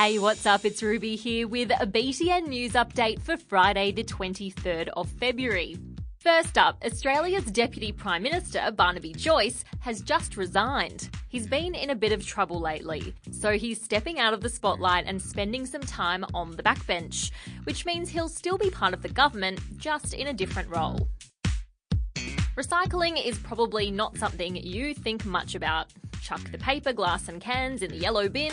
Hey, what's up? It's Ruby here with a BTN news update for Friday, the 23rd of February. First up, Australia's Deputy Prime Minister, Barnaby Joyce, has just resigned. He's been in a bit of trouble lately, so he's stepping out of the spotlight and spending some time on the backbench, which means he'll still be part of the government, just in a different role. Recycling is probably not something you think much about. Chuck the paper, glass, and cans in the yellow bin,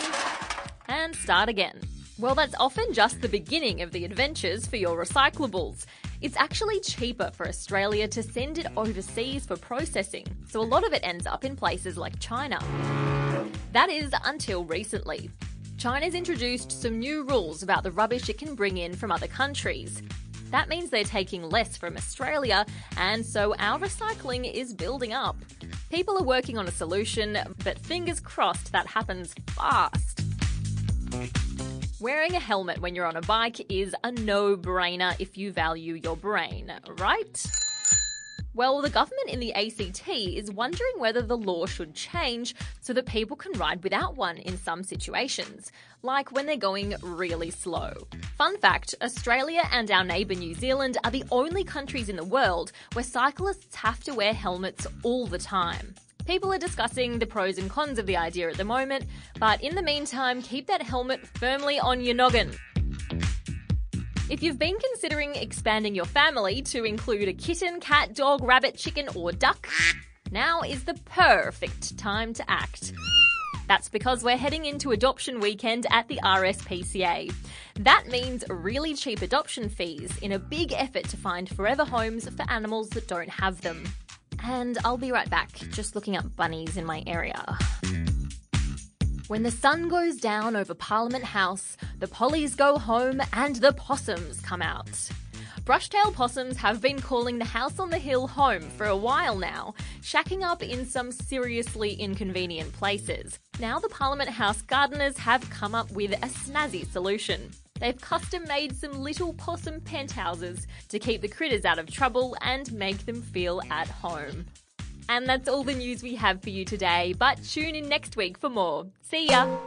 and start again. Well, that's often just the beginning of the adventures for your recyclables. It's actually cheaper for Australia to send it overseas for processing, so a lot of it ends up in places like China. That is until recently. China's introduced some new rules about the rubbish it can bring in from other countries. That means they're taking less from Australia, and so our recycling is building up. People are working on a solution, but fingers crossed that happens fast. Wearing a helmet when you're on a bike is a no brainer if you value your brain, right? Well, the government in the ACT is wondering whether the law should change so that people can ride without one in some situations, like when they're going really slow. Fun fact Australia and our neighbour New Zealand are the only countries in the world where cyclists have to wear helmets all the time. People are discussing the pros and cons of the idea at the moment, but in the meantime, keep that helmet firmly on your noggin. If you've been considering expanding your family to include a kitten, cat, dog, rabbit, chicken, or duck, now is the perfect time to act. That's because we're heading into adoption weekend at the RSPCA. That means really cheap adoption fees in a big effort to find forever homes for animals that don't have them. And I'll be right back, just looking up bunnies in my area. When the sun goes down over Parliament House, the pollies go home and the possums come out. Brushtail possums have been calling the house on the hill home for a while now, shacking up in some seriously inconvenient places. Now the Parliament House gardeners have come up with a snazzy solution. They've custom made some little possum penthouses to keep the critters out of trouble and make them feel at home. And that's all the news we have for you today, but tune in next week for more. See ya!